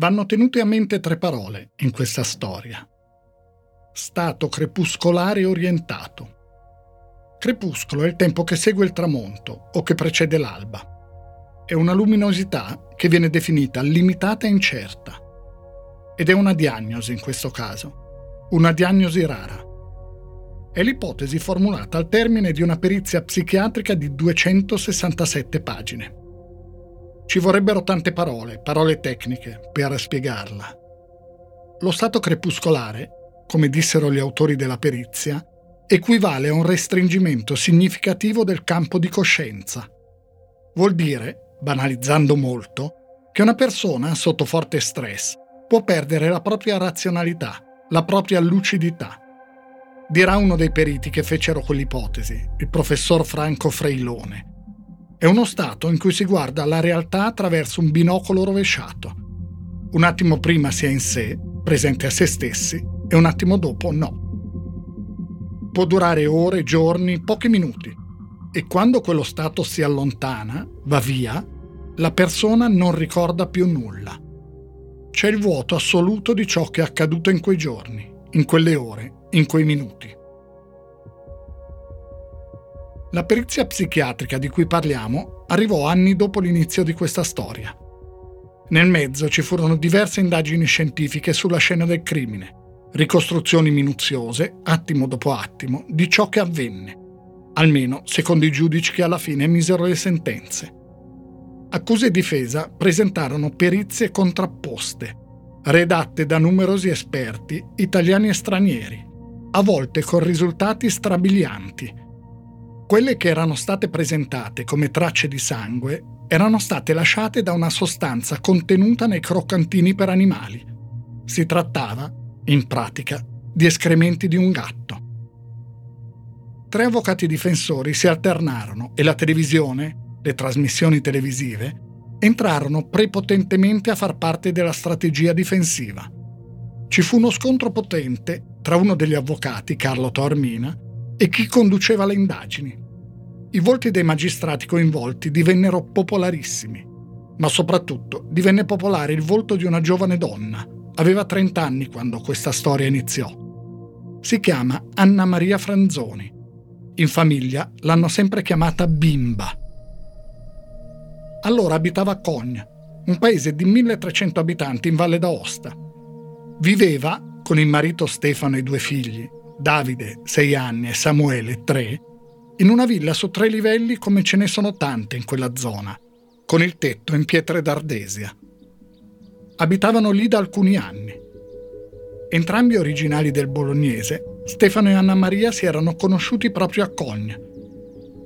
vanno tenute a mente tre parole in questa storia. Stato crepuscolare orientato. Crepuscolo è il tempo che segue il tramonto o che precede l'alba. È una luminosità che viene definita limitata e incerta. Ed è una diagnosi in questo caso, una diagnosi rara. È l'ipotesi formulata al termine di una perizia psichiatrica di 267 pagine. Ci vorrebbero tante parole, parole tecniche, per spiegarla. Lo stato crepuscolare, come dissero gli autori della perizia, equivale a un restringimento significativo del campo di coscienza. Vuol dire, banalizzando molto, che una persona sotto forte stress può perdere la propria razionalità, la propria lucidità. Dirà uno dei periti che fecero quell'ipotesi, il professor Franco Freilone, è uno stato in cui si guarda la realtà attraverso un binocolo rovesciato. Un attimo prima si è in sé, presente a se stessi, e un attimo dopo no. Può durare ore, giorni, pochi minuti. E quando quello stato si allontana, va via, la persona non ricorda più nulla. C'è il vuoto assoluto di ciò che è accaduto in quei giorni, in quelle ore, in quei minuti. La perizia psichiatrica di cui parliamo arrivò anni dopo l'inizio di questa storia. Nel mezzo ci furono diverse indagini scientifiche sulla scena del crimine, ricostruzioni minuziose, attimo dopo attimo, di ciò che avvenne, almeno secondo i giudici che alla fine misero le sentenze. Accuse e difesa presentarono perizie contrapposte, redatte da numerosi esperti, italiani e stranieri, a volte con risultati strabilianti quelle che erano state presentate come tracce di sangue erano state lasciate da una sostanza contenuta nei croccantini per animali. Si trattava, in pratica, di escrementi di un gatto. Tre avvocati difensori si alternarono e la televisione, le trasmissioni televisive, entrarono prepotentemente a far parte della strategia difensiva. Ci fu uno scontro potente tra uno degli avvocati, Carlo Tormina, e chi conduceva le indagini. I volti dei magistrati coinvolti divennero popolarissimi, ma soprattutto divenne popolare il volto di una giovane donna. Aveva 30 anni quando questa storia iniziò. Si chiama Anna Maria Franzoni. In famiglia l'hanno sempre chiamata Bimba. Allora abitava a Cogna, un paese di 1300 abitanti in Valle d'Aosta. Viveva, con il marito Stefano e i due figli, Davide, 6 anni, e Samuele, 3, in una villa su tre livelli come ce ne sono tante in quella zona, con il tetto in pietre d'ardesia. Abitavano lì da alcuni anni. Entrambi originali del bolognese, Stefano e Anna Maria si erano conosciuti proprio a Cogna.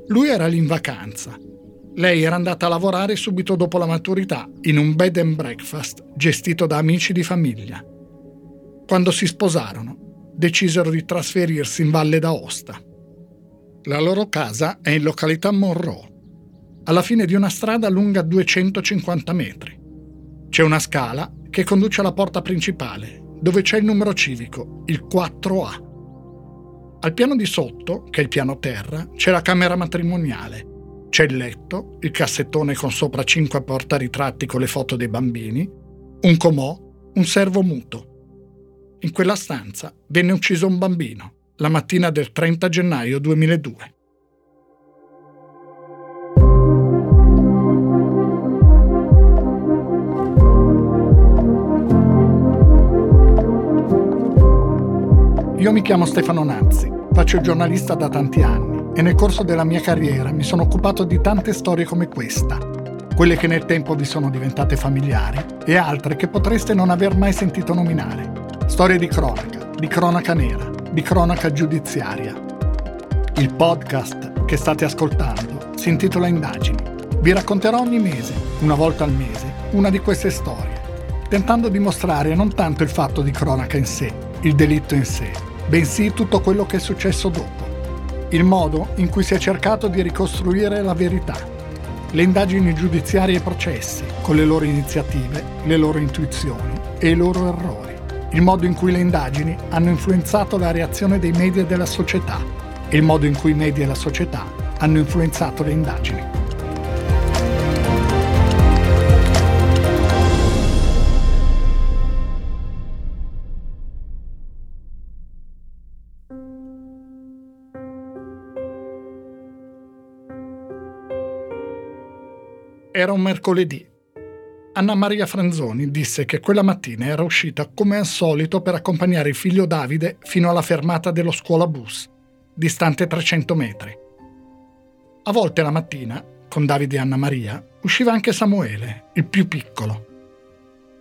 Lui era lì in vacanza. Lei era andata a lavorare subito dopo la maturità in un bed and breakfast gestito da amici di famiglia. Quando si sposarono, decisero di trasferirsi in Valle d'Aosta. La loro casa è in località Monroe, alla fine di una strada lunga 250 metri. C'è una scala che conduce alla porta principale, dove c'è il numero civico, il 4A. Al piano di sotto, che è il piano terra, c'è la camera matrimoniale. C'è il letto, il cassettone con sopra cinque portaritratti con le foto dei bambini, un comò, un servo muto in quella stanza venne ucciso un bambino la mattina del 30 gennaio 2002. Io mi chiamo Stefano Nazzi, faccio giornalista da tanti anni e nel corso della mia carriera mi sono occupato di tante storie come questa, quelle che nel tempo vi sono diventate familiari e altre che potreste non aver mai sentito nominare. Storie di cronaca, di cronaca nera, di cronaca giudiziaria. Il podcast che state ascoltando si intitola Indagini. Vi racconterò ogni mese, una volta al mese, una di queste storie, tentando di mostrare non tanto il fatto di cronaca in sé, il delitto in sé, bensì tutto quello che è successo dopo, il modo in cui si è cercato di ricostruire la verità, le indagini giudiziarie e processi, con le loro iniziative, le loro intuizioni e i loro errori il modo in cui le indagini hanno influenzato la reazione dei media e della società e il modo in cui i media e la società hanno influenzato le indagini. Era un mercoledì Anna Maria Franzoni disse che quella mattina era uscita come al solito per accompagnare il figlio Davide fino alla fermata dello scuola bus, distante 300 metri. A volte la mattina, con Davide e Anna Maria, usciva anche Samuele, il più piccolo.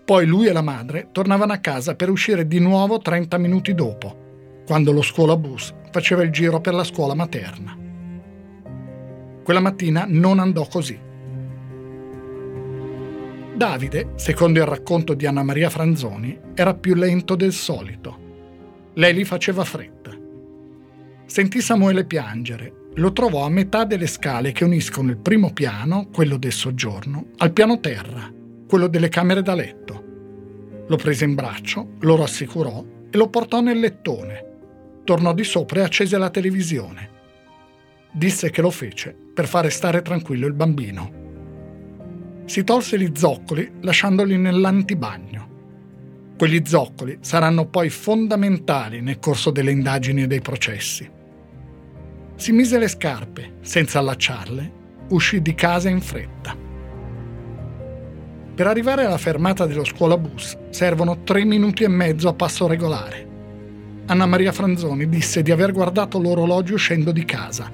Poi lui e la madre tornavano a casa per uscire di nuovo 30 minuti dopo, quando lo scuola bus faceva il giro per la scuola materna. Quella mattina non andò così. Davide, secondo il racconto di Anna Maria Franzoni, era più lento del solito. Lei gli faceva fretta. Sentì Samuele piangere. Lo trovò a metà delle scale che uniscono il primo piano, quello del soggiorno, al piano terra, quello delle camere da letto. Lo prese in braccio, lo rassicurò e lo portò nel lettone. Tornò di sopra e accese la televisione. Disse che lo fece per fare stare tranquillo il bambino. Si tolse gli zoccoli lasciandoli nell'antibagno. Quegli zoccoli saranno poi fondamentali nel corso delle indagini e dei processi. Si mise le scarpe, senza allacciarle, uscì di casa in fretta. Per arrivare alla fermata dello scuola bus servono tre minuti e mezzo a passo regolare. Anna Maria Franzoni disse di aver guardato l'orologio uscendo di casa.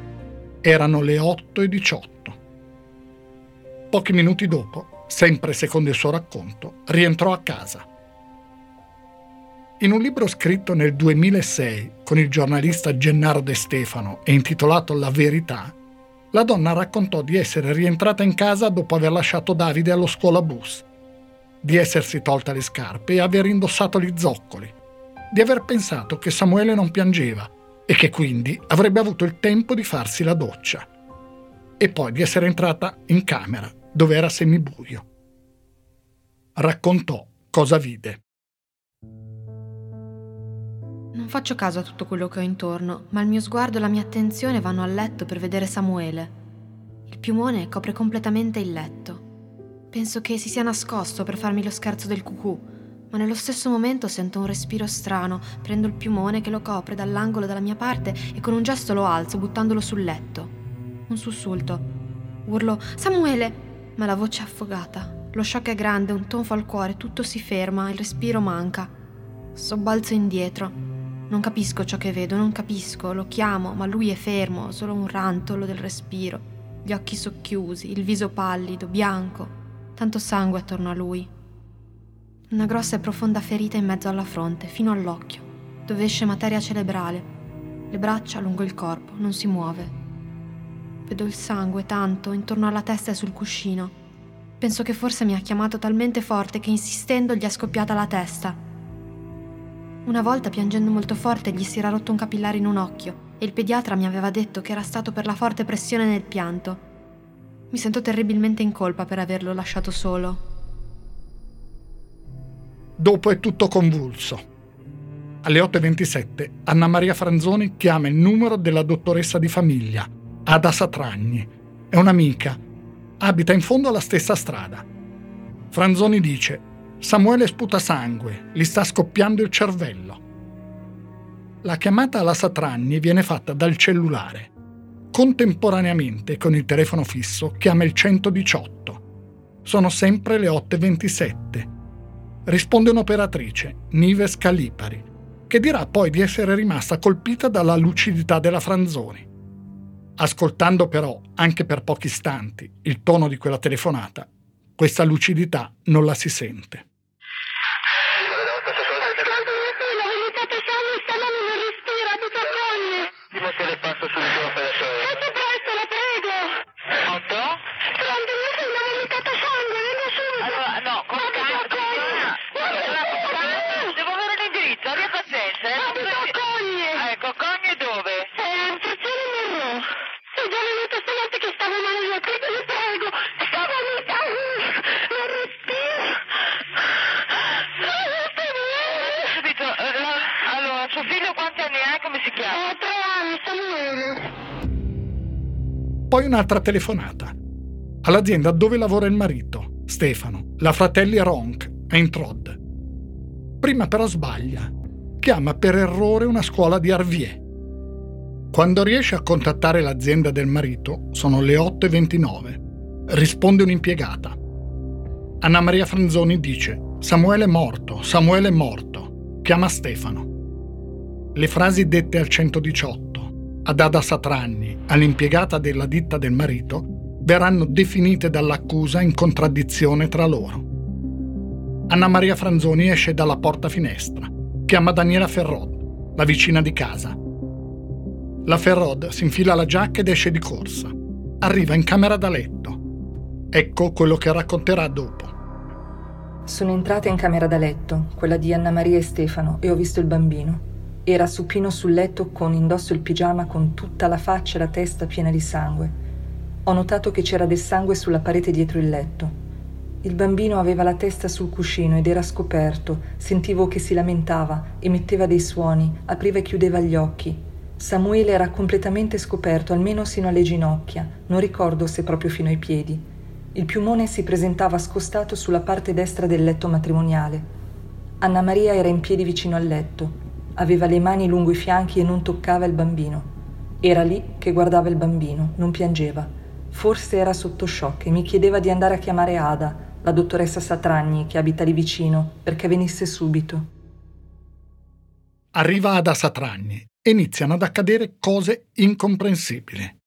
Erano le 8 e 18. Pochi minuti dopo, sempre secondo il suo racconto, rientrò a casa. In un libro scritto nel 2006 con il giornalista Gennaro De Stefano e intitolato La verità, la donna raccontò di essere rientrata in casa dopo aver lasciato Davide allo scuola bus, di essersi tolta le scarpe e aver indossato gli zoccoli, di aver pensato che Samuele non piangeva e che quindi avrebbe avuto il tempo di farsi la doccia, e poi di essere entrata in camera dove era semibuio. Raccontò cosa vide. Non faccio caso a tutto quello che ho intorno, ma il mio sguardo e la mia attenzione vanno al letto per vedere Samuele. Il piumone copre completamente il letto. Penso che si sia nascosto per farmi lo scherzo del cucù, ma nello stesso momento sento un respiro strano, prendo il piumone che lo copre dall'angolo dalla mia parte e con un gesto lo alzo buttandolo sul letto. Un sussulto. Urlo Samuele! Ma la voce è affogata. Lo shock è grande, un tonfo al cuore, tutto si ferma, il respiro manca. Sobbalzo indietro. Non capisco ciò che vedo, non capisco, lo chiamo, ma lui è fermo, solo un rantolo del respiro, gli occhi socchiusi, il viso pallido, bianco, tanto sangue attorno a lui. Una grossa e profonda ferita in mezzo alla fronte, fino all'occhio, dove esce materia cerebrale. Le braccia lungo il corpo, non si muove. Vedo il sangue tanto intorno alla testa e sul cuscino. Penso che forse mi ha chiamato talmente forte che insistendo gli è scoppiata la testa. Una volta piangendo molto forte gli si era rotto un capillare in un occhio e il pediatra mi aveva detto che era stato per la forte pressione nel pianto. Mi sento terribilmente in colpa per averlo lasciato solo. Dopo è tutto convulso. Alle 8.27 Anna Maria Franzoni chiama il numero della dottoressa di famiglia Ada Satragni. È un'amica. Abita in fondo alla stessa strada. Franzoni dice: Samuele sputa sangue, gli sta scoppiando il cervello. La chiamata alla Satragni viene fatta dal cellulare. Contemporaneamente con il telefono fisso chiama il 118. Sono sempre le 8.27. Risponde un'operatrice, Nives Calipari, che dirà poi di essere rimasta colpita dalla lucidità della Franzoni. Ascoltando però, anche per pochi istanti, il tono di quella telefonata, questa lucidità non la si sente. Un'altra telefonata. All'azienda dove lavora il marito, Stefano, la fratelli Ronk, a Introd. Prima però sbaglia. Chiama per errore una scuola di Arvier. Quando riesce a contattare l'azienda del marito, sono le 8.29. risponde un'impiegata. Anna Maria Franzoni dice Samuele è morto, Samuele è morto, chiama Stefano. Le frasi dette al 118 ad Ada Satragni, all'impiegata della ditta del marito, verranno definite dall'accusa in contraddizione tra loro. Anna Maria Franzoni esce dalla porta finestra, chiama Daniela Ferrod, la vicina di casa. La Ferrod si infila la giacca ed esce di corsa. Arriva in camera da letto. Ecco quello che racconterà dopo. Sono entrata in camera da letto, quella di Anna Maria e Stefano, e ho visto il bambino. Era supino sul letto con indosso il pigiama con tutta la faccia e la testa piena di sangue. Ho notato che c'era del sangue sulla parete dietro il letto. Il bambino aveva la testa sul cuscino ed era scoperto, sentivo che si lamentava, emetteva dei suoni, apriva e chiudeva gli occhi. Samuele era completamente scoperto, almeno sino alle ginocchia, non ricordo se proprio fino ai piedi. Il piumone si presentava scostato sulla parte destra del letto matrimoniale. Anna Maria era in piedi vicino al letto, aveva le mani lungo i fianchi e non toccava il bambino. Era lì che guardava il bambino, non piangeva. Forse era sotto shock e mi chiedeva di andare a chiamare Ada, la dottoressa Satragni, che abita lì vicino, perché venisse subito. Arriva Ada Satragni e iniziano ad accadere cose incomprensibili.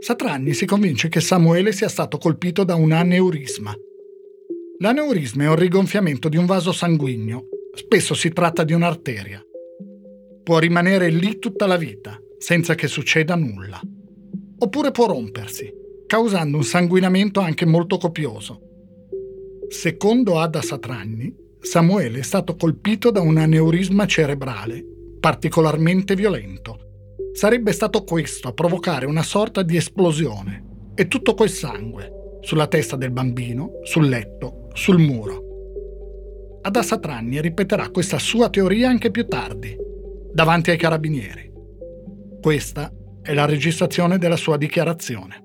Satragni si convince che Samuele sia stato colpito da un aneurisma. L'aneurisma è un rigonfiamento di un vaso sanguigno, spesso si tratta di un'arteria. Può rimanere lì tutta la vita, senza che succeda nulla. Oppure può rompersi, causando un sanguinamento anche molto copioso. Secondo Ada Satragni, Samuele è stato colpito da un aneurisma cerebrale particolarmente violento. Sarebbe stato questo a provocare una sorta di esplosione e tutto quel sangue sulla testa del bambino, sul letto, sul muro. Ada Satranni ripeterà questa sua teoria anche più tardi, davanti ai carabinieri. Questa è la registrazione della sua dichiarazione.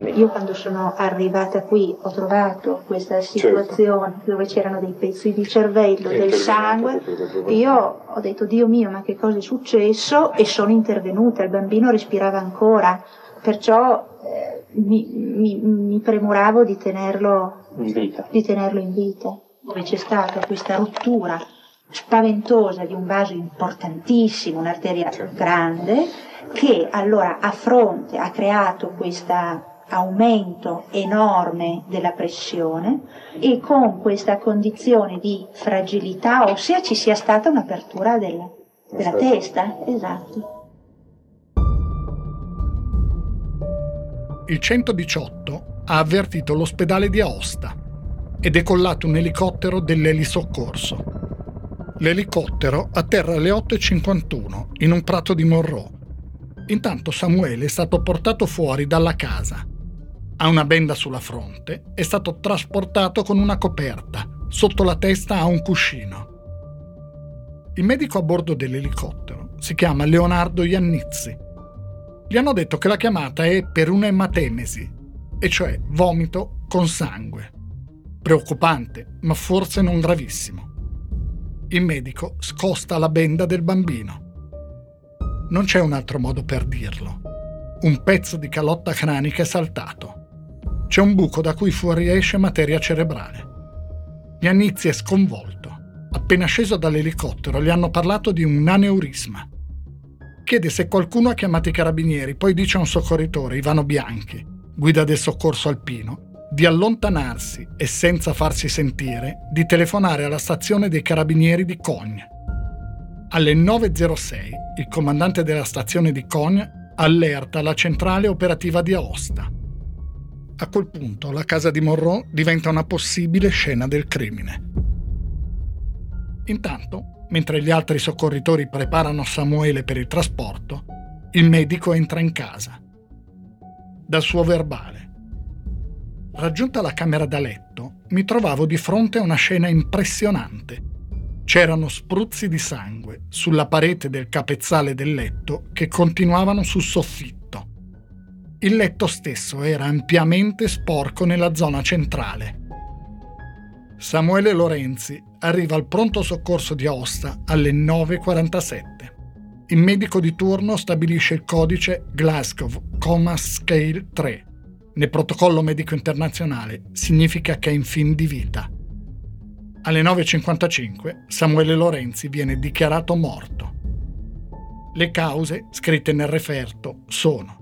Io quando sono arrivata qui ho trovato questa situazione certo. dove c'erano dei pezzi di cervello, del sangue. Io ho detto Dio mio ma che cosa è successo e sono intervenuta, il bambino respirava ancora, perciò eh, mi, mi, mi, premuravo di tenerlo in vita. Di tenerlo in vita. Dove c'è stata questa rottura spaventosa di un vaso importantissimo, un'arteria grande, che allora a fronte ha creato questa aumento enorme della pressione e con questa condizione di fragilità ossea ci sia stata un'apertura della, della testa. Esatto. Il 118 ha avvertito l'ospedale di Aosta è decollato un elicottero dell'elisoccorso. L'elicottero atterra alle 8.51 in un prato di Monroe. Intanto Samuele è stato portato fuori dalla casa ha una benda sulla fronte, è stato trasportato con una coperta, sotto la testa ha un cuscino. Il medico a bordo dell'elicottero si chiama Leonardo Iannizzi. Gli hanno detto che la chiamata è per un'ematemesi, e cioè vomito con sangue. Preoccupante, ma forse non gravissimo. Il medico scosta la benda del bambino. Non c'è un altro modo per dirlo. Un pezzo di calotta cranica è saltato c'è un buco da cui fuoriesce materia cerebrale. Iannizzi è sconvolto. Appena sceso dall'elicottero gli hanno parlato di un aneurisma. Chiede se qualcuno ha chiamato i carabinieri, poi dice a un soccorritore, Ivano Bianchi, guida del soccorso alpino, di allontanarsi e senza farsi sentire di telefonare alla stazione dei carabinieri di Cogne. Alle 9.06 il comandante della stazione di Cogne allerta la centrale operativa di Aosta. A quel punto la casa di Monroe diventa una possibile scena del crimine. Intanto, mentre gli altri soccorritori preparano Samuele per il trasporto, il medico entra in casa. Dal suo verbale. Raggiunta la camera da letto, mi trovavo di fronte a una scena impressionante. C'erano spruzzi di sangue sulla parete del capezzale del letto che continuavano sul soffitto il letto stesso era ampiamente sporco nella zona centrale. Samuele Lorenzi arriva al pronto soccorso di Aosta alle 9.47. Il medico di turno stabilisce il codice Glasgow Coma Scale 3. Nel protocollo medico internazionale significa che è in fin di vita. Alle 9.55 Samuele Lorenzi viene dichiarato morto. Le cause, scritte nel referto, sono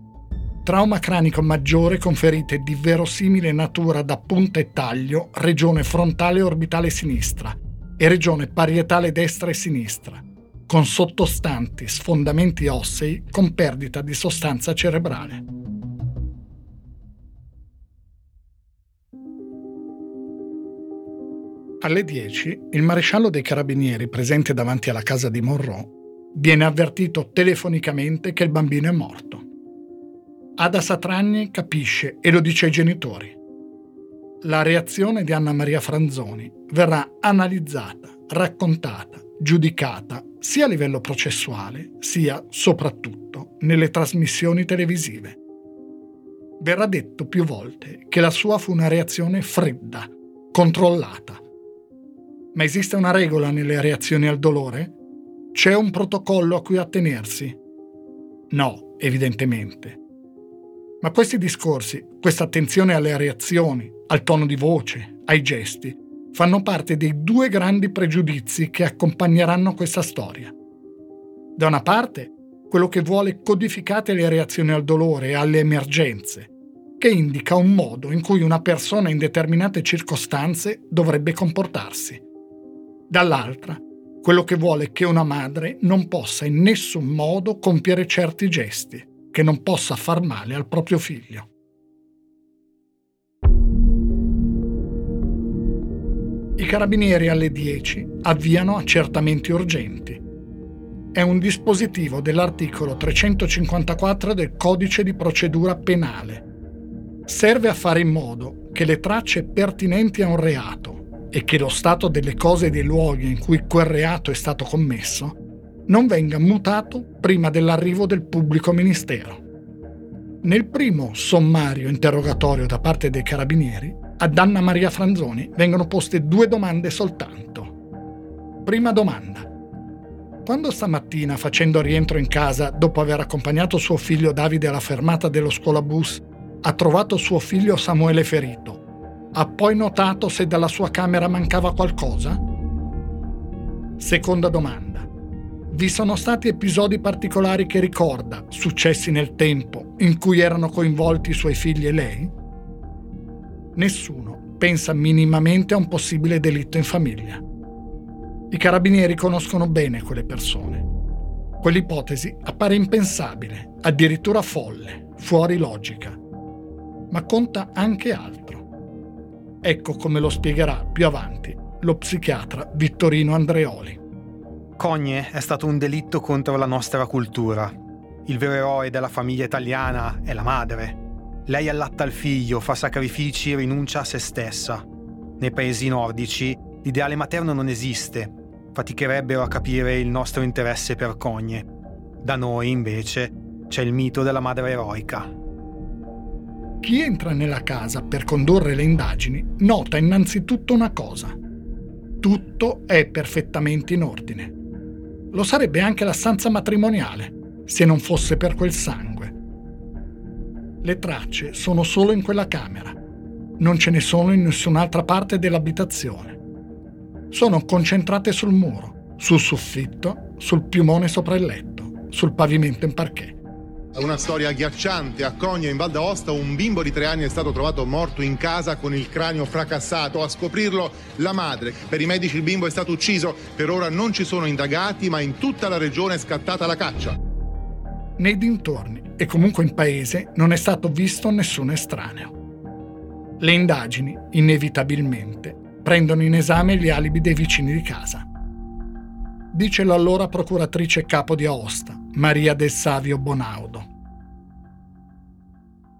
trauma cranico maggiore con ferite di verosimile natura da punta e taglio, regione frontale e orbitale sinistra e regione parietale destra e sinistra, con sottostanti sfondamenti ossei con perdita di sostanza cerebrale. Alle 10 il maresciallo dei carabinieri presente davanti alla casa di Monroe viene avvertito telefonicamente che il bambino è morto. Ada Satragni capisce e lo dice ai genitori. La reazione di Anna Maria Franzoni verrà analizzata, raccontata, giudicata sia a livello processuale, sia soprattutto nelle trasmissioni televisive. Verrà detto più volte che la sua fu una reazione fredda, controllata. Ma esiste una regola nelle reazioni al dolore? C'è un protocollo a cui attenersi? No, evidentemente. Ma questi discorsi, questa attenzione alle reazioni, al tono di voce, ai gesti, fanno parte dei due grandi pregiudizi che accompagneranno questa storia. Da una parte, quello che vuole codificate le reazioni al dolore e alle emergenze, che indica un modo in cui una persona in determinate circostanze dovrebbe comportarsi. Dall'altra, quello che vuole che una madre non possa in nessun modo compiere certi gesti, che non possa far male al proprio figlio. I carabinieri alle 10 avviano accertamenti urgenti. È un dispositivo dell'articolo 354 del Codice di procedura penale. Serve a fare in modo che le tracce pertinenti a un reato e che lo stato delle cose e dei luoghi in cui quel reato è stato commesso non venga mutato prima dell'arrivo del pubblico ministero. Nel primo sommario interrogatorio da parte dei carabinieri ad Anna Maria Franzoni vengono poste due domande soltanto. Prima domanda. Quando stamattina, facendo rientro in casa dopo aver accompagnato suo figlio Davide alla fermata dello scuolabus, ha trovato suo figlio Samuele ferito, ha poi notato se dalla sua camera mancava qualcosa? Seconda domanda. Vi sono stati episodi particolari che ricorda, successi nel tempo, in cui erano coinvolti i suoi figli e lei? Nessuno pensa minimamente a un possibile delitto in famiglia. I carabinieri conoscono bene quelle persone. Quell'ipotesi appare impensabile, addirittura folle, fuori logica. Ma conta anche altro. Ecco come lo spiegherà più avanti lo psichiatra Vittorino Andreoli. Cogne è stato un delitto contro la nostra cultura. Il vero eroe della famiglia italiana è la madre, lei allatta il figlio, fa sacrifici e rinuncia a se stessa. Nei paesi nordici l'ideale materno non esiste, faticherebbero a capire il nostro interesse per cogne. Da noi, invece, c'è il mito della madre eroica. Chi entra nella casa per condurre le indagini nota innanzitutto una cosa. Tutto è perfettamente in ordine. Lo sarebbe anche la stanza matrimoniale, se non fosse per quel sangue. Le tracce sono solo in quella camera. Non ce ne sono in nessun'altra parte dell'abitazione. Sono concentrate sul muro, sul soffitto, sul piumone sopra il letto, sul pavimento in parquet. Una storia agghiacciante. A Cogno, in Val d'Aosta, un bimbo di tre anni è stato trovato morto in casa con il cranio fracassato. A scoprirlo la madre. Per i medici il bimbo è stato ucciso. Per ora non ci sono indagati, ma in tutta la regione è scattata la caccia. Nei dintorni e comunque in paese non è stato visto nessun estraneo. Le indagini, inevitabilmente, prendono in esame gli alibi dei vicini di casa. Dice l'allora procuratrice capo di Aosta, Maria del Savio Bonaudo.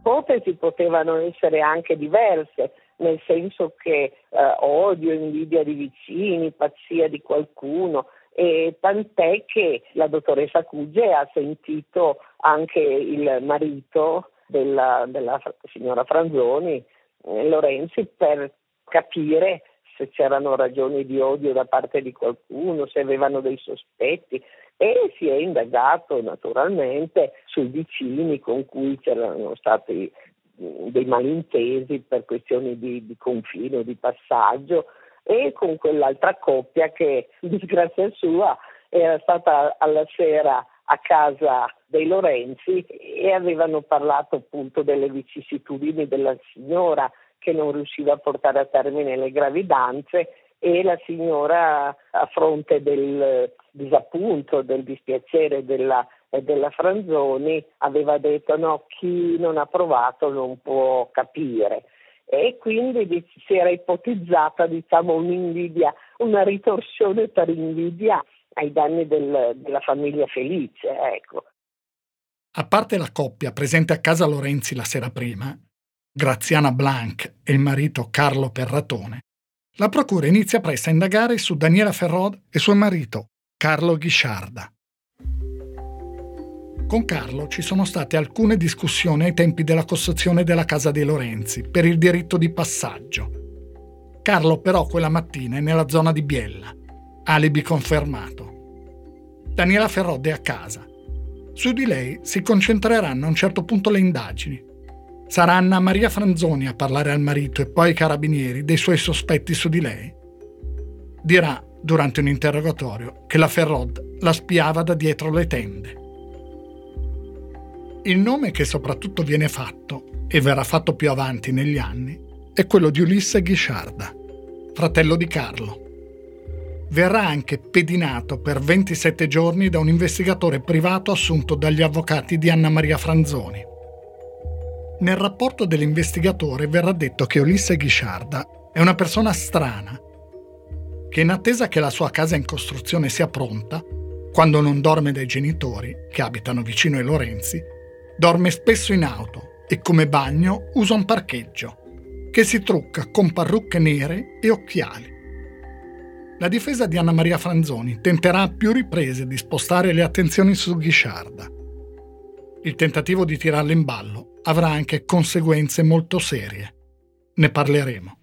Ipotesi potevano essere anche diverse, nel senso che eh, odio, invidia di vicini, pazzia di qualcuno, e tant'è che la dottoressa Cugge ha sentito anche il marito della, della signora Franzoni, eh, Lorenzi, per capire se c'erano ragioni di odio da parte di qualcuno, se avevano dei sospetti e si è indagato naturalmente sui vicini con cui c'erano stati dei malintesi per questioni di, di confine, di passaggio e con quell'altra coppia che, disgrazia sua, era stata alla sera a casa dei Lorenzi e avevano parlato appunto delle vicissitudini della signora che non riusciva a portare a termine le gravidanze e la signora a fronte del disappunto, del dispiacere della, della Franzoni aveva detto no, chi non ha provato non può capire e quindi si era ipotizzata diciamo, un'invidia, una ritorsione per invidia ai danni del, della famiglia felice. Ecco. A parte la coppia presente a casa Lorenzi la sera prima, Graziana Blanc e il marito Carlo Perratone, la procura inizia presto a indagare su Daniela Ferrod e suo marito Carlo Ghisciarda. Con Carlo ci sono state alcune discussioni ai tempi della costruzione della casa dei Lorenzi per il diritto di passaggio. Carlo però quella mattina è nella zona di Biella, alibi confermato. Daniela Ferrod è a casa. Su di lei si concentreranno a un certo punto le indagini. Sarà Anna Maria Franzoni a parlare al marito e poi ai carabinieri dei suoi sospetti su di lei. Dirà, durante un interrogatorio, che la Ferrod la spiava da dietro le tende. Il nome che soprattutto viene fatto, e verrà fatto più avanti negli anni, è quello di Ulisse Ghisciarda, fratello di Carlo. Verrà anche pedinato per 27 giorni da un investigatore privato assunto dagli avvocati di Anna Maria Franzoni. Nel rapporto dell'investigatore verrà detto che Ulisse Ghisciarda è una persona strana, che in attesa che la sua casa in costruzione sia pronta, quando non dorme dai genitori, che abitano vicino ai Lorenzi, Dorme spesso in auto e come bagno usa un parcheggio, che si trucca con parrucche nere e occhiali. La difesa di Anna Maria Franzoni tenterà a più riprese di spostare le attenzioni su Ghisciarda. Il tentativo di tirarla in ballo avrà anche conseguenze molto serie. Ne parleremo.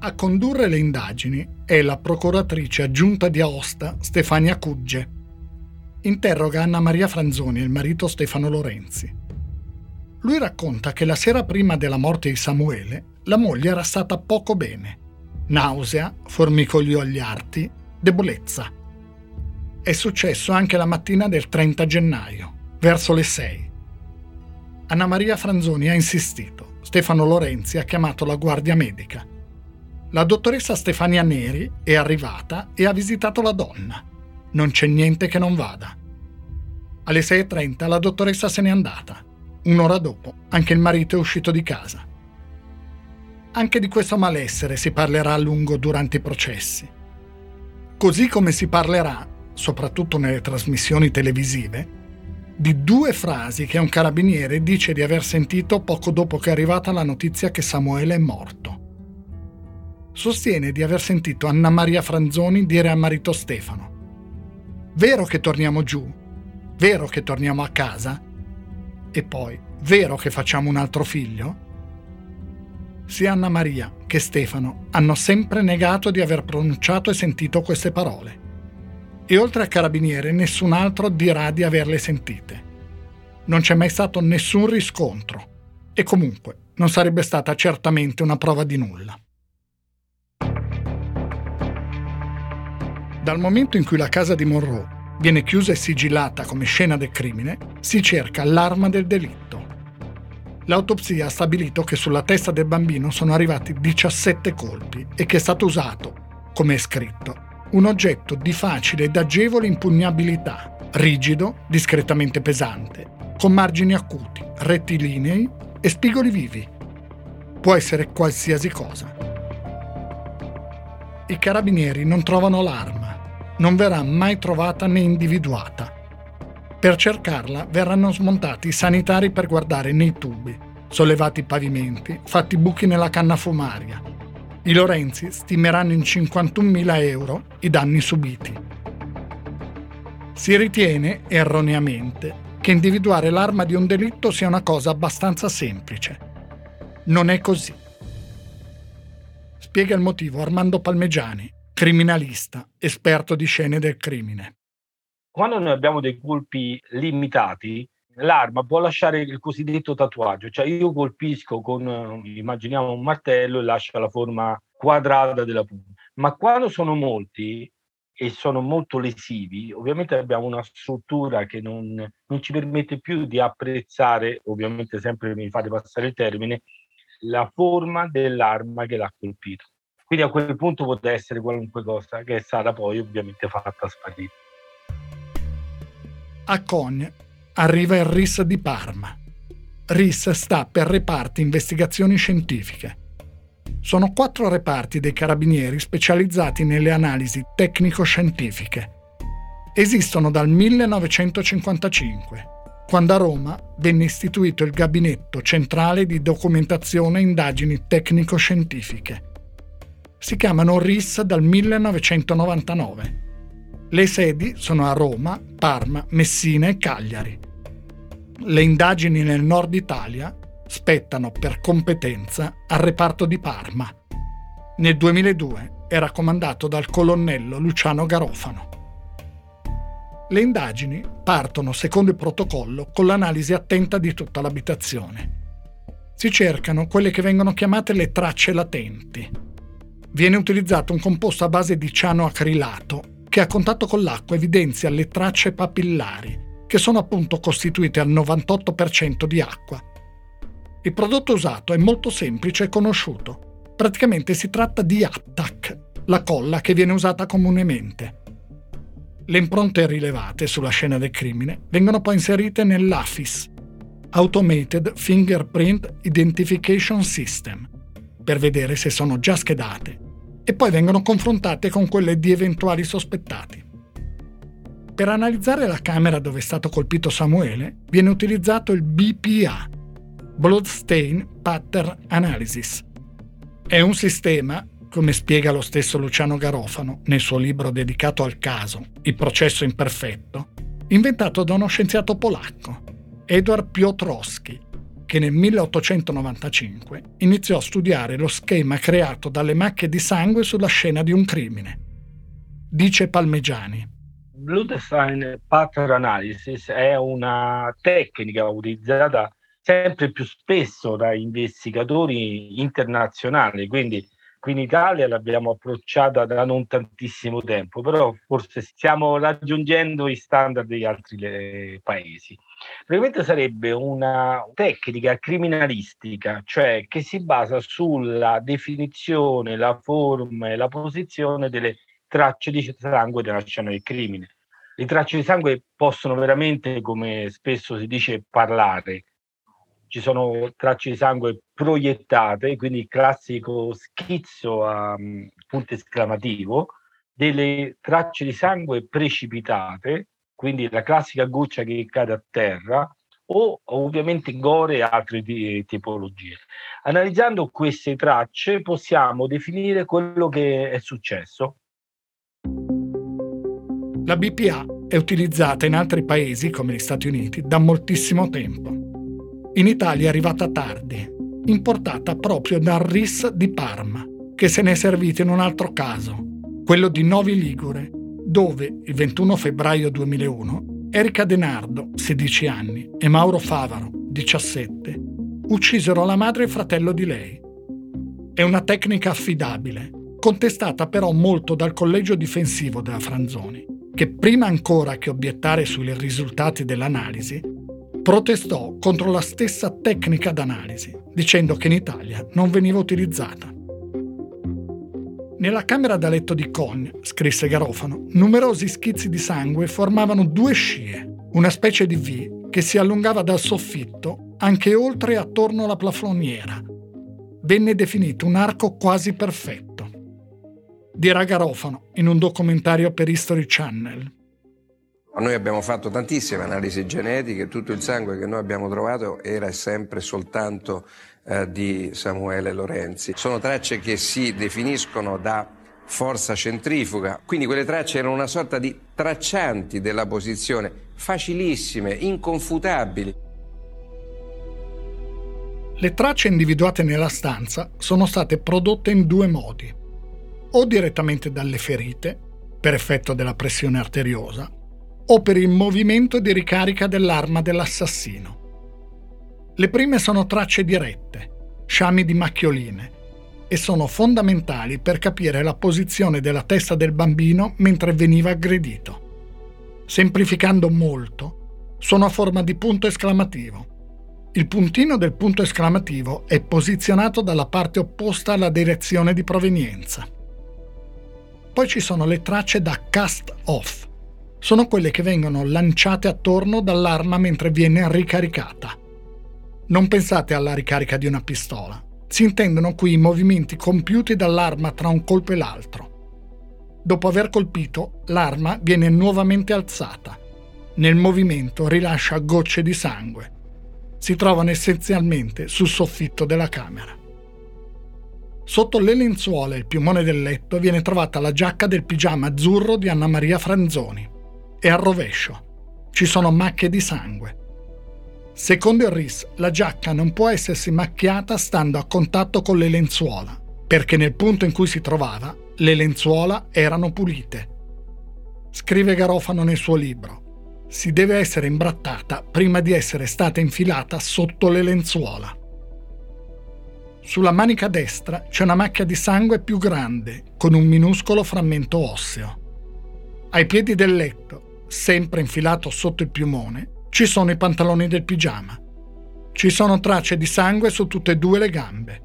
A condurre le indagini è la procuratrice aggiunta di Aosta Stefania Cugge, interroga Anna Maria Franzoni e il marito Stefano Lorenzi. Lui racconta che la sera prima della morte di Samuele la moglie era stata poco bene. Nausea, formicolio agli arti, debolezza. È successo anche la mattina del 30 gennaio, verso le 6. Anna Maria Franzoni ha insistito. Stefano Lorenzi ha chiamato la guardia medica. La dottoressa Stefania Neri è arrivata e ha visitato la donna non c'è niente che non vada. Alle 6.30 la dottoressa se n'è andata. Un'ora dopo anche il marito è uscito di casa. Anche di questo malessere si parlerà a lungo durante i processi. Così come si parlerà, soprattutto nelle trasmissioni televisive, di due frasi che un carabiniere dice di aver sentito poco dopo che è arrivata la notizia che Samuele è morto. Sostiene di aver sentito Anna Maria Franzoni dire al marito Stefano Vero che torniamo giù? Vero che torniamo a casa? E poi, vero che facciamo un altro figlio? Sia Anna Maria che Stefano hanno sempre negato di aver pronunciato e sentito queste parole. E oltre al carabiniere nessun altro dirà di averle sentite. Non c'è mai stato nessun riscontro e comunque non sarebbe stata certamente una prova di nulla. Dal momento in cui la casa di Monroe viene chiusa e sigillata come scena del crimine, si cerca l'arma del delitto. L'autopsia ha stabilito che sulla testa del bambino sono arrivati 17 colpi e che è stato usato, come è scritto, un oggetto di facile ed agevole impugnabilità, rigido, discretamente pesante, con margini acuti, rettilinei e spigoli vivi. Può essere qualsiasi cosa. I carabinieri non trovano l'arma non verrà mai trovata né individuata. Per cercarla verranno smontati i sanitari per guardare nei tubi, sollevati i pavimenti, fatti buchi nella canna fumaria. I Lorenzi stimeranno in 51.000 euro i danni subiti. Si ritiene, erroneamente, che individuare l'arma di un delitto sia una cosa abbastanza semplice. Non è così. Spiega il motivo Armando Palmegiani, criminalista, esperto di scene del crimine. Quando noi abbiamo dei colpi limitati, l'arma può lasciare il cosiddetto tatuaggio, cioè io colpisco con, immaginiamo, un martello e lascia la forma quadrata della punta, ma quando sono molti e sono molto lesivi, ovviamente abbiamo una struttura che non, non ci permette più di apprezzare, ovviamente sempre mi fate passare il termine, la forma dell'arma che l'ha colpito. Quindi a quel punto poteva essere qualunque cosa che è stata poi ovviamente fatta sparire. A Cogne arriva il RIS di Parma. RIS sta per Reparti Investigazioni Scientifiche. Sono quattro reparti dei carabinieri specializzati nelle analisi tecnico-scientifiche. Esistono dal 1955, quando a Roma venne istituito il Gabinetto Centrale di Documentazione e Indagini Tecnico-Scientifiche. Si chiamano RIS dal 1999. Le sedi sono a Roma, Parma, Messina e Cagliari le indagini nel nord Italia spettano per competenza al reparto di Parma. Nel 2002 era comandato dal colonnello Luciano Garofano. Le indagini partono secondo il protocollo con l'analisi attenta di tutta l'abitazione. Si cercano quelle che vengono chiamate le tracce latenti. Viene utilizzato un composto a base di ciano acrilato che a contatto con l'acqua evidenzia le tracce papillari che sono appunto costituite al 98% di acqua. Il prodotto usato è molto semplice e conosciuto. Praticamente si tratta di Attac, la colla che viene usata comunemente. Le impronte rilevate sulla scena del crimine vengono poi inserite nell'AFIS, Automated Fingerprint Identification System, per vedere se sono già schedate, e poi vengono confrontate con quelle di eventuali sospettati. Per analizzare la camera dove è stato colpito Samuele viene utilizzato il BPA, Bloodstain Pattern Analysis. È un sistema, come spiega lo stesso Luciano Garofano nel suo libro dedicato al caso, Il processo imperfetto, inventato da uno scienziato polacco, Edward Piotrowski, che nel 1895 iniziò a studiare lo schema creato dalle macchie di sangue sulla scena di un crimine. Dice Palmegiani. Bloodstine Pattern Analysis è una tecnica utilizzata sempre più spesso da investigatori internazionali, quindi qui in Italia l'abbiamo approcciata da non tantissimo tempo, però forse stiamo raggiungendo i standard degli altri paesi. Praticamente sarebbe una tecnica criminalistica, cioè che si basa sulla definizione, la forma e la posizione delle tracce di sangue della scena del crimine. Le tracce di sangue possono veramente, come spesso si dice, parlare. Ci sono tracce di sangue proiettate, quindi il classico schizzo a um, punto esclamativo, delle tracce di sangue precipitate, quindi la classica goccia che cade a terra, o ovviamente gore e altre tipologie. Analizzando queste tracce possiamo definire quello che è successo la BPA è utilizzata in altri paesi, come gli Stati Uniti, da moltissimo tempo. In Italia è arrivata tardi, importata proprio dal RIS di Parma, che se ne è servito in un altro caso, quello di Novi Ligure, dove il 21 febbraio 2001 Erika Denardo, 16 anni, e Mauro Favaro, 17, uccisero la madre e il fratello di lei. È una tecnica affidabile, contestata però molto dal collegio difensivo della Franzoni che prima ancora che obiettare sui risultati dell'analisi, protestò contro la stessa tecnica d'analisi, dicendo che in Italia non veniva utilizzata. Nella camera da letto di Cogne, scrisse Garofano, numerosi schizzi di sangue formavano due scie, una specie di V che si allungava dal soffitto anche oltre e attorno alla plafoniera. Venne definito un arco quasi perfetto dirà Garofano in un documentario per History Channel. Noi abbiamo fatto tantissime analisi genetiche, tutto il sangue che noi abbiamo trovato era sempre soltanto eh, di Samuele Lorenzi. Sono tracce che si definiscono da forza centrifuga, quindi quelle tracce erano una sorta di traccianti della posizione, facilissime, inconfutabili. Le tracce individuate nella stanza sono state prodotte in due modi, o direttamente dalle ferite, per effetto della pressione arteriosa, o per il movimento di ricarica dell'arma dell'assassino. Le prime sono tracce dirette, sciami di macchioline, e sono fondamentali per capire la posizione della testa del bambino mentre veniva aggredito. Semplificando molto, sono a forma di punto esclamativo. Il puntino del punto esclamativo è posizionato dalla parte opposta alla direzione di provenienza. Poi ci sono le tracce da cast off. Sono quelle che vengono lanciate attorno dall'arma mentre viene ricaricata. Non pensate alla ricarica di una pistola. Si intendono qui i movimenti compiuti dall'arma tra un colpo e l'altro. Dopo aver colpito, l'arma viene nuovamente alzata. Nel movimento rilascia gocce di sangue. Si trovano essenzialmente sul soffitto della camera. Sotto le lenzuola e il piumone del letto viene trovata la giacca del pigiama azzurro di Anna Maria Franzoni. E al rovescio ci sono macchie di sangue. Secondo il RIS, la giacca non può essersi macchiata stando a contatto con le lenzuola, perché nel punto in cui si trovava, le lenzuola erano pulite. Scrive Garofano nel suo libro. Si deve essere imbrattata prima di essere stata infilata sotto le lenzuola. Sulla manica destra c'è una macchia di sangue più grande, con un minuscolo frammento osseo. Ai piedi del letto, sempre infilato sotto il piumone, ci sono i pantaloni del pigiama. Ci sono tracce di sangue su tutte e due le gambe.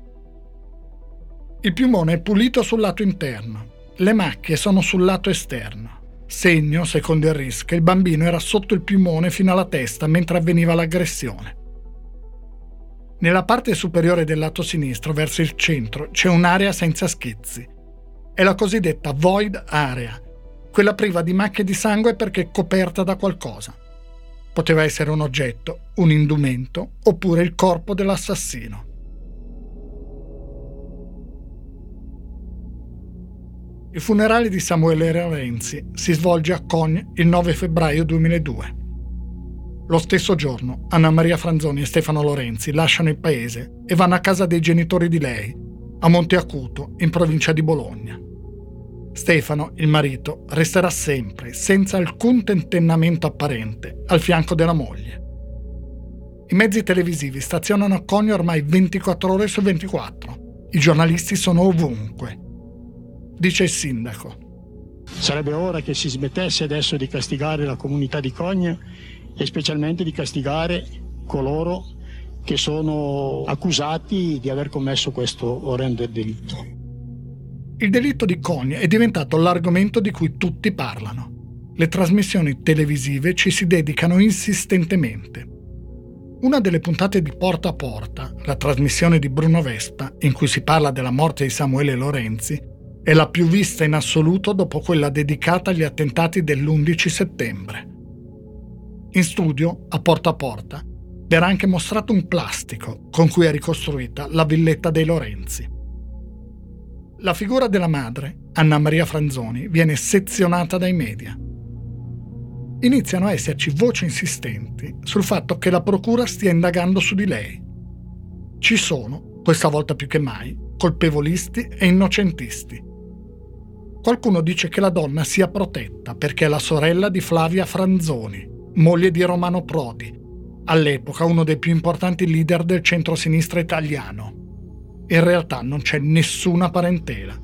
Il piumone è pulito sul lato interno, le macchie sono sul lato esterno. Segno, secondo il RIS, che il bambino era sotto il piumone fino alla testa mentre avveniva l'aggressione. Nella parte superiore del lato sinistro, verso il centro, c'è un'area senza schizzi. È la cosiddetta void area, quella priva di macchie di sangue perché coperta da qualcosa. Poteva essere un oggetto, un indumento oppure il corpo dell'assassino. Il funerale di Samuele Lorenzi si svolge a Cogne il 9 febbraio 2002. Lo stesso giorno Anna Maria Franzoni e Stefano Lorenzi lasciano il paese e vanno a casa dei genitori di lei, a Monte Acuto, in provincia di Bologna. Stefano, il marito, resterà sempre, senza alcun tentennamento apparente, al fianco della moglie. I mezzi televisivi stazionano a Cogno ormai 24 ore su 24. I giornalisti sono ovunque. Dice il sindaco. Sarebbe ora che si smettesse adesso di castigare la comunità di Cogno e specialmente di castigare coloro che sono accusati di aver commesso questo orrendo delitto. Il delitto di Konya è diventato l'argomento di cui tutti parlano. Le trasmissioni televisive ci si dedicano insistentemente. Una delle puntate di Porta a Porta, la trasmissione di Bruno Vespa, in cui si parla della morte di Samuele Lorenzi, è la più vista in assoluto dopo quella dedicata agli attentati dell'11 settembre. In studio, a Porta a Porta, verrà anche mostrato un plastico con cui è ricostruita la villetta dei Lorenzi. La figura della madre, Anna Maria Franzoni, viene sezionata dai media. Iniziano a esserci voci insistenti sul fatto che la procura stia indagando su di lei. Ci sono, questa volta più che mai, colpevolisti e innocentisti. Qualcuno dice che la donna sia protetta perché è la sorella di Flavia Franzoni, moglie di Romano Prodi, all'epoca uno dei più importanti leader del centro-sinistra italiano in realtà non c'è nessuna parentela,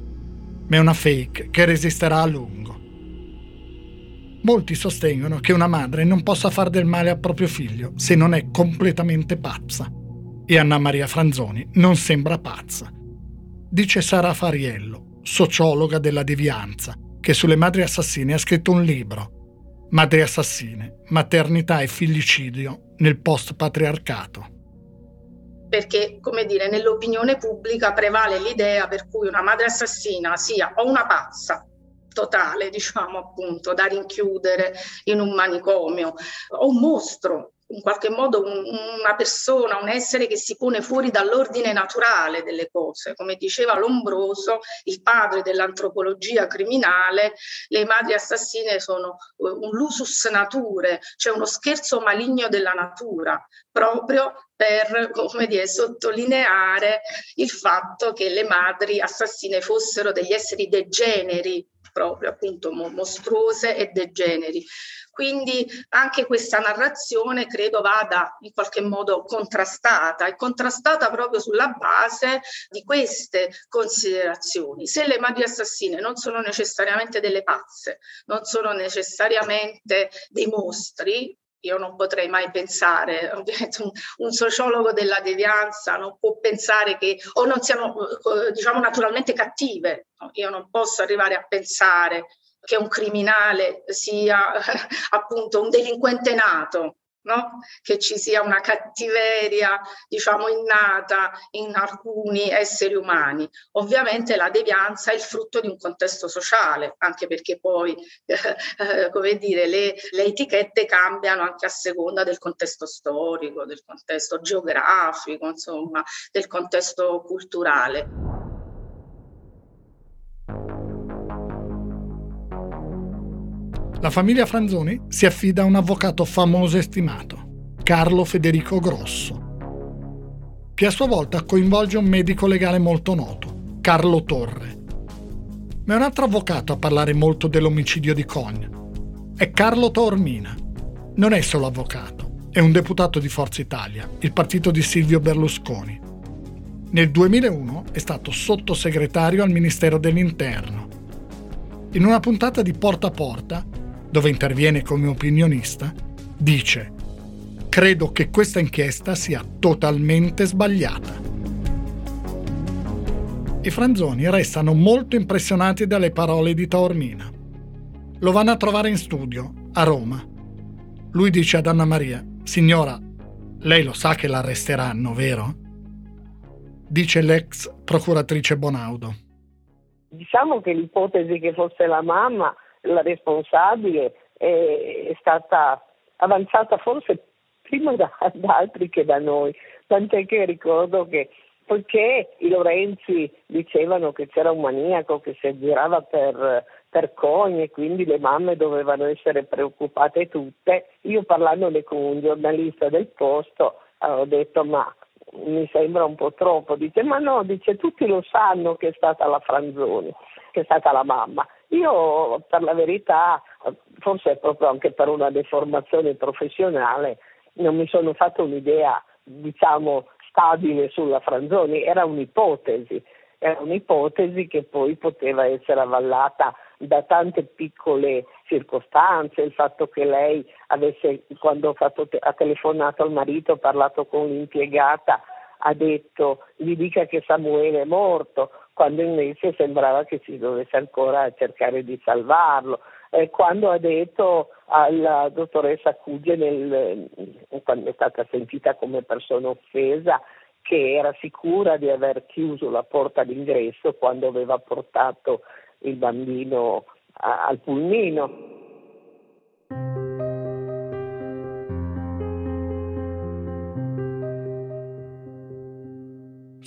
ma è una fake che resisterà a lungo. Molti sostengono che una madre non possa far del male al proprio figlio se non è completamente pazza. E Anna Maria Franzoni non sembra pazza. Dice Sara Fariello, sociologa della devianza, che sulle madri assassine ha scritto un libro, Madri assassine, maternità e figlicidio nel post-patriarcato. Perché, come dire, nell'opinione pubblica prevale l'idea per cui una madre assassina sia o una pazza totale, diciamo appunto, da rinchiudere in un manicomio, o un mostro, in qualche modo un, una persona, un essere che si pone fuori dall'ordine naturale delle cose. Come diceva Lombroso, il padre dell'antropologia criminale, le madri assassine sono un lusus nature, cioè uno scherzo maligno della natura, proprio per come dire, sottolineare il fatto che le madri assassine fossero degli esseri degeneri, proprio appunto mostruose e degeneri. Quindi anche questa narrazione credo vada in qualche modo contrastata e contrastata proprio sulla base di queste considerazioni. Se le madri assassine non sono necessariamente delle pazze, non sono necessariamente dei mostri, io non potrei mai pensare, ovviamente un, un, sociologo della devianza non può pensare che o non siano eh, diciamo naturalmente cattive, io non posso arrivare a pensare che un criminale sia appunto un delinquente nato, No? che ci sia una cattiveria, diciamo, innata in alcuni esseri umani. Ovviamente la devianza è il frutto di un contesto sociale, anche perché poi, eh, come dire, le, le, etichette cambiano anche a seconda del contesto storico, del contesto geografico, insomma, del contesto culturale. La famiglia Franzoni si affida a un avvocato famoso e stimato, Carlo Federico Grosso, che a sua volta coinvolge un medico legale molto noto, Carlo Torre. Ma è un altro avvocato a parlare molto dell'omicidio di Cogna. È Carlo Taormina. Non è solo avvocato, è un deputato di Forza Italia, il partito di Silvio Berlusconi. Nel 2001 è stato sottosegretario al Ministero dell'Interno. In una puntata di Porta a Porta dove interviene come opinionista, dice Credo che questa inchiesta sia totalmente sbagliata. I franzoni restano molto impressionati dalle parole di Taormina. Lo vanno a trovare in studio, a Roma. Lui dice ad Anna Maria, Signora, lei lo sa che l'arresteranno, vero? Dice l'ex procuratrice Bonaudo. Diciamo che l'ipotesi che fosse la mamma la responsabile è, stata avanzata forse prima da, da, altri che da noi, tant'è che ricordo che poiché i Lorenzi dicevano che c'era un maniaco che si aggirava per, per cogni quindi le mamme dovevano essere preoccupate tutte, io parlandone con un giornalista del posto ho detto ma mi sembra un po' troppo, dice ma no, dice tutti lo sanno che è stata la Franzoni, che è stata la mamma. Io per la verità, forse proprio anche per una deformazione professionale, non mi sono fatto un'idea, diciamo, stabile sulla Franzoni, era un'ipotesi, era un'ipotesi che poi poteva essere avvallata da tante piccole circostanze, il fatto che lei avesse, quando ha telefonato al marito, parlato con l'impiegata, ha detto gli dica che Samuele è morto, quando invece sembrava che si dovesse ancora cercare di salvarlo. Eh, quando ha detto alla dottoressa Cuge, nel, quando è stata sentita come persona offesa, che era sicura di aver chiuso la porta d'ingresso quando aveva portato il bambino a, al pulmino.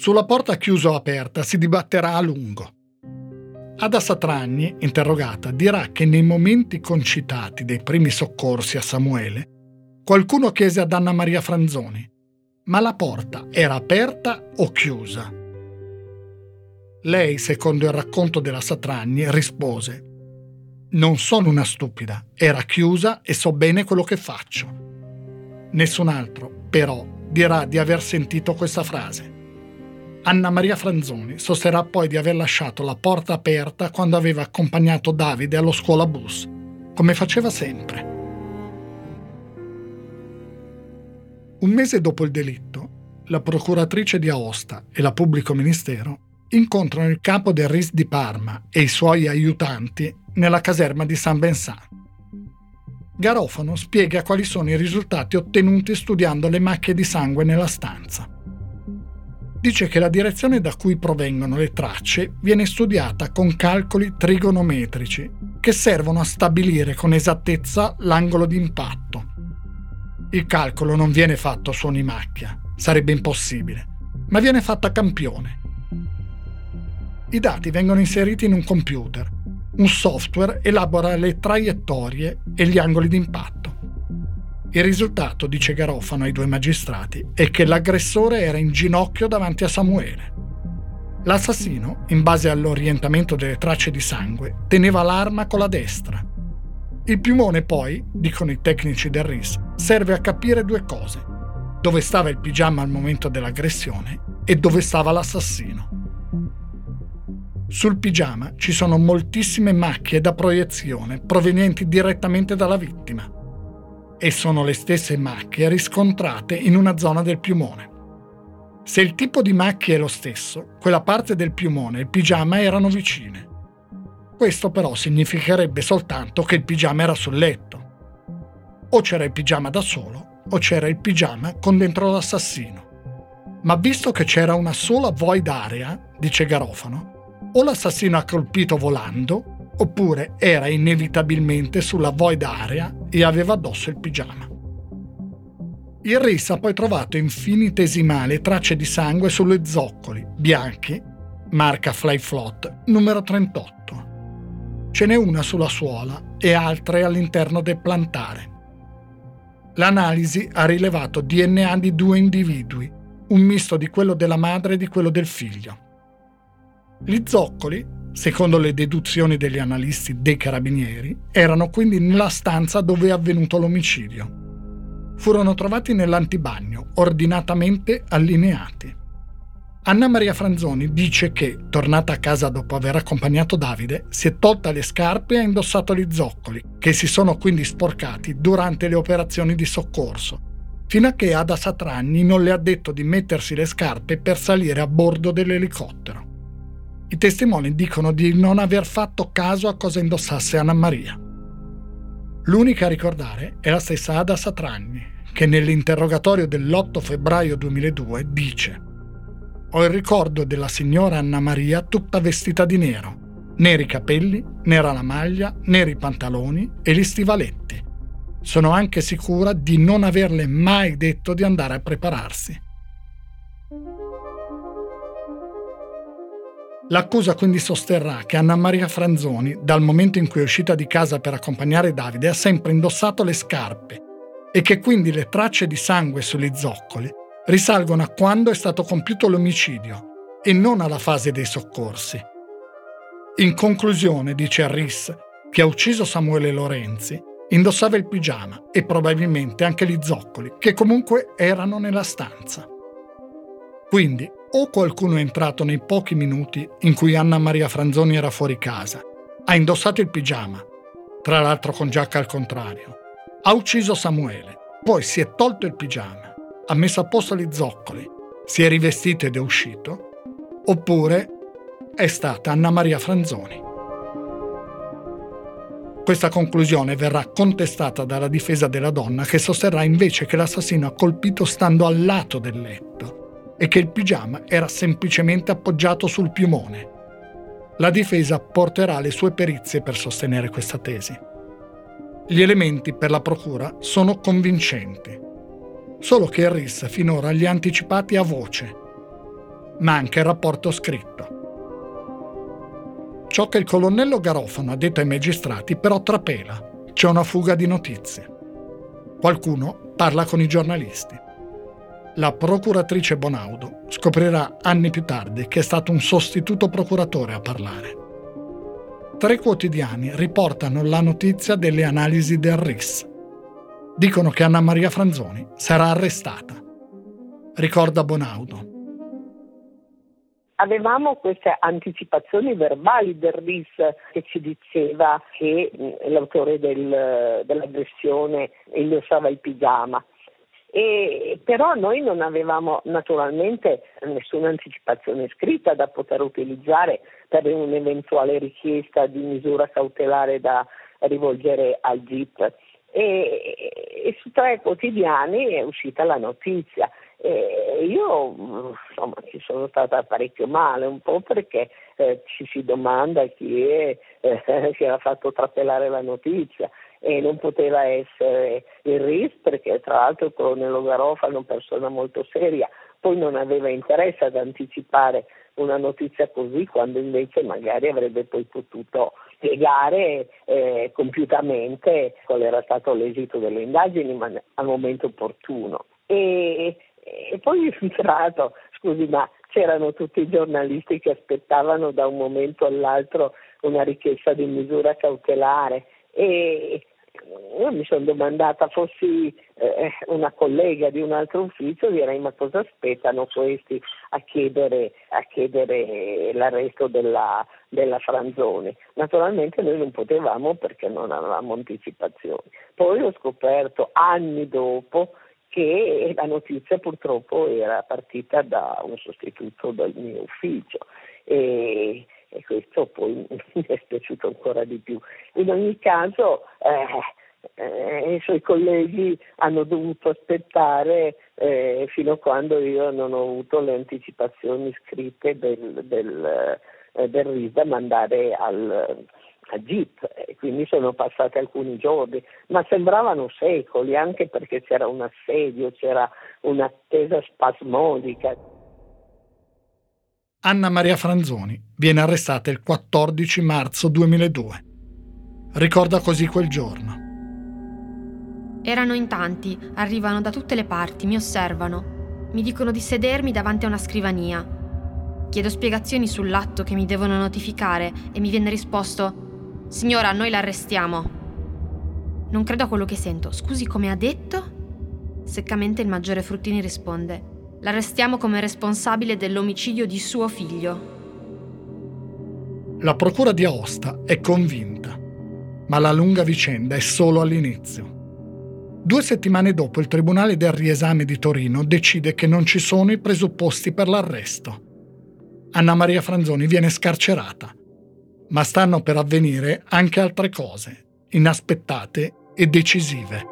Sulla porta chiusa o aperta si dibatterà a lungo. Ada Satragni, interrogata, dirà che nei momenti concitati dei primi soccorsi a Samuele, qualcuno chiese ad Anna Maria Franzoni, ma la porta era aperta o chiusa? Lei, secondo il racconto della Satragni, rispose Non sono una stupida, era chiusa e so bene quello che faccio. Nessun altro, però, dirà di aver sentito questa frase. Anna Maria Franzoni sosterrà poi di aver lasciato la porta aperta quando aveva accompagnato Davide allo scuola bus, come faceva sempre. Un mese dopo il delitto, la procuratrice di Aosta e la pubblico ministero incontrano il capo del RIS di Parma e i suoi aiutanti nella caserma di San Bensà. Garofano spiega quali sono i risultati ottenuti studiando le macchie di sangue nella stanza dice che la direzione da cui provengono le tracce viene studiata con calcoli trigonometrici che servono a stabilire con esattezza l'angolo di impatto. Il calcolo non viene fatto a suoni macchia, sarebbe impossibile, ma viene fatto a campione. I dati vengono inseriti in un computer. Un software elabora le traiettorie e gli angoli di impatto. Il risultato, dice Garofano ai due magistrati, è che l'aggressore era in ginocchio davanti a Samuele. L'assassino, in base all'orientamento delle tracce di sangue, teneva l'arma con la destra. Il piumone poi, dicono i tecnici del RIS, serve a capire due cose. Dove stava il pigiama al momento dell'aggressione e dove stava l'assassino. Sul pigiama ci sono moltissime macchie da proiezione provenienti direttamente dalla vittima e sono le stesse macchie riscontrate in una zona del piumone. Se il tipo di macchie è lo stesso, quella parte del piumone e il pigiama erano vicine. Questo però significherebbe soltanto che il pigiama era sul letto. O c'era il pigiama da solo, o c'era il pigiama con dentro l'assassino. Ma visto che c'era una sola void area, dice Garofano, o l'assassino ha colpito volando, oppure era inevitabilmente sulla void area e aveva addosso il pigiama. Il RIS ha poi trovato infinitesimali tracce di sangue sulle zoccoli, bianchi, marca Fly Flot, numero 38. Ce n'è una sulla suola e altre all'interno del plantare. L'analisi ha rilevato DNA di due individui, un misto di quello della madre e di quello del figlio. Gli zoccoli Secondo le deduzioni degli analisti dei carabinieri, erano quindi nella stanza dove è avvenuto l'omicidio. Furono trovati nell'antibagno, ordinatamente allineati. Anna Maria Franzoni dice che, tornata a casa dopo aver accompagnato Davide, si è tolta le scarpe e ha indossato gli zoccoli, che si sono quindi sporcati durante le operazioni di soccorso, fino a che Ada Satragni non le ha detto di mettersi le scarpe per salire a bordo dell'elicottero. I testimoni dicono di non aver fatto caso a cosa indossasse Anna Maria. L'unica a ricordare è la stessa Ada Satragni, che nell'interrogatorio dell'8 febbraio 2002 dice Ho il ricordo della signora Anna Maria tutta vestita di nero, neri capelli, nera la maglia, neri pantaloni e gli stivaletti. Sono anche sicura di non averle mai detto di andare a prepararsi. L'accusa quindi sosterrà che Anna Maria Franzoni, dal momento in cui è uscita di casa per accompagnare Davide, ha sempre indossato le scarpe e che quindi le tracce di sangue sugli zoccoli risalgono a quando è stato compiuto l'omicidio e non alla fase dei soccorsi. In conclusione, dice Arris, che ha ucciso Samuele Lorenzi, indossava il pigiama e probabilmente anche gli zoccoli, che comunque erano nella stanza. Quindi o qualcuno è entrato nei pochi minuti in cui Anna Maria Franzoni era fuori casa, ha indossato il pigiama, tra l'altro con giacca al contrario, ha ucciso Samuele, poi si è tolto il pigiama, ha messo a posto gli zoccoli, si è rivestito ed è uscito, oppure è stata Anna Maria Franzoni. Questa conclusione verrà contestata dalla difesa della donna che sosterrà invece che l'assassino ha colpito stando al lato del letto e che il pigiama era semplicemente appoggiato sul piumone. La difesa porterà le sue perizie per sostenere questa tesi. Gli elementi per la procura sono convincenti, solo che il RIS finora li ha anticipati a voce. Manca il rapporto scritto. Ciò che il colonnello Garofano ha detto ai magistrati però trapela. C'è una fuga di notizie. Qualcuno parla con i giornalisti. La procuratrice Bonaudo scoprirà anni più tardi che è stato un sostituto procuratore a parlare. Tre quotidiani riportano la notizia delle analisi del RIS. Dicono che Anna Maria Franzoni sarà arrestata. Ricorda Bonaudo. Avevamo queste anticipazioni verbali del RIS che ci diceva che l'autore del, dell'aggressione indossava il pigiama e, però noi non avevamo naturalmente nessuna anticipazione scritta da poter utilizzare per un'eventuale richiesta di misura cautelare da rivolgere al GIP. E, e su tre quotidiani è uscita la notizia. E io insomma ci sono stata parecchio male, un po' perché eh, ci si domanda chi è eh, che ha fatto trappelare la notizia e non poteva essere il RIS perché tra l'altro il colonnello Garofalo è una persona molto seria, poi non aveva interesse ad anticipare una notizia così quando invece magari avrebbe poi potuto spiegare eh, compiutamente qual era stato l'esito delle indagini, ma al momento opportuno. E, e poi infiltrato, scusi, ma c'erano tutti i giornalisti che aspettavano da un momento all'altro una richiesta di misura cautelare e io mi sono domandata, fossi eh, una collega di un altro ufficio, direi ma cosa aspettano questi a chiedere, a chiedere l'arresto della, della Franzoni. Naturalmente noi non potevamo perché non avevamo anticipazioni. Poi ho scoperto anni dopo che la notizia purtroppo era partita da un sostituto del mio ufficio e, e questo poi mi è piaciuto ancora di più. In ogni caso eh, eh, i suoi colleghi hanno dovuto aspettare eh, fino a quando io non ho avuto le anticipazioni scritte del, del, eh, del RIS da mandare al a Jeep quindi sono passati alcuni giorni, ma sembravano secoli anche perché c'era un assedio, c'era un'attesa spasmodica. Anna Maria Franzoni viene arrestata il 14 marzo 2002. Ricorda così quel giorno. Erano in tanti, arrivano da tutte le parti, mi osservano. Mi dicono di sedermi davanti a una scrivania. Chiedo spiegazioni sull'atto che mi devono notificare e mi viene risposto Signora, noi l'arrestiamo. Non credo a quello che sento. Scusi, come ha detto? Seccamente il maggiore Fruttini risponde. L'arrestiamo come responsabile dell'omicidio di suo figlio. La procura di Aosta è convinta, ma la lunga vicenda è solo all'inizio. Due settimane dopo il Tribunale del riesame di Torino decide che non ci sono i presupposti per l'arresto. Anna Maria Franzoni viene scarcerata ma stanno per avvenire anche altre cose, inaspettate e decisive.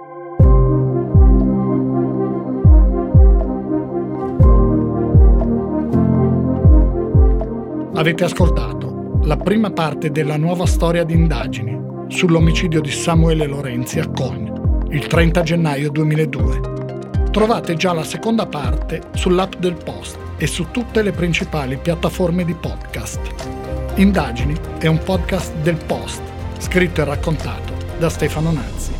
Avete ascoltato la prima parte della nuova storia di indagini sull'omicidio di Samuele Lorenzi a Cogn, il 30 gennaio 2002. Trovate già la seconda parte sull'app del Post e su tutte le principali piattaforme di podcast. Indagini è un podcast del Post, scritto e raccontato da Stefano Nazzi.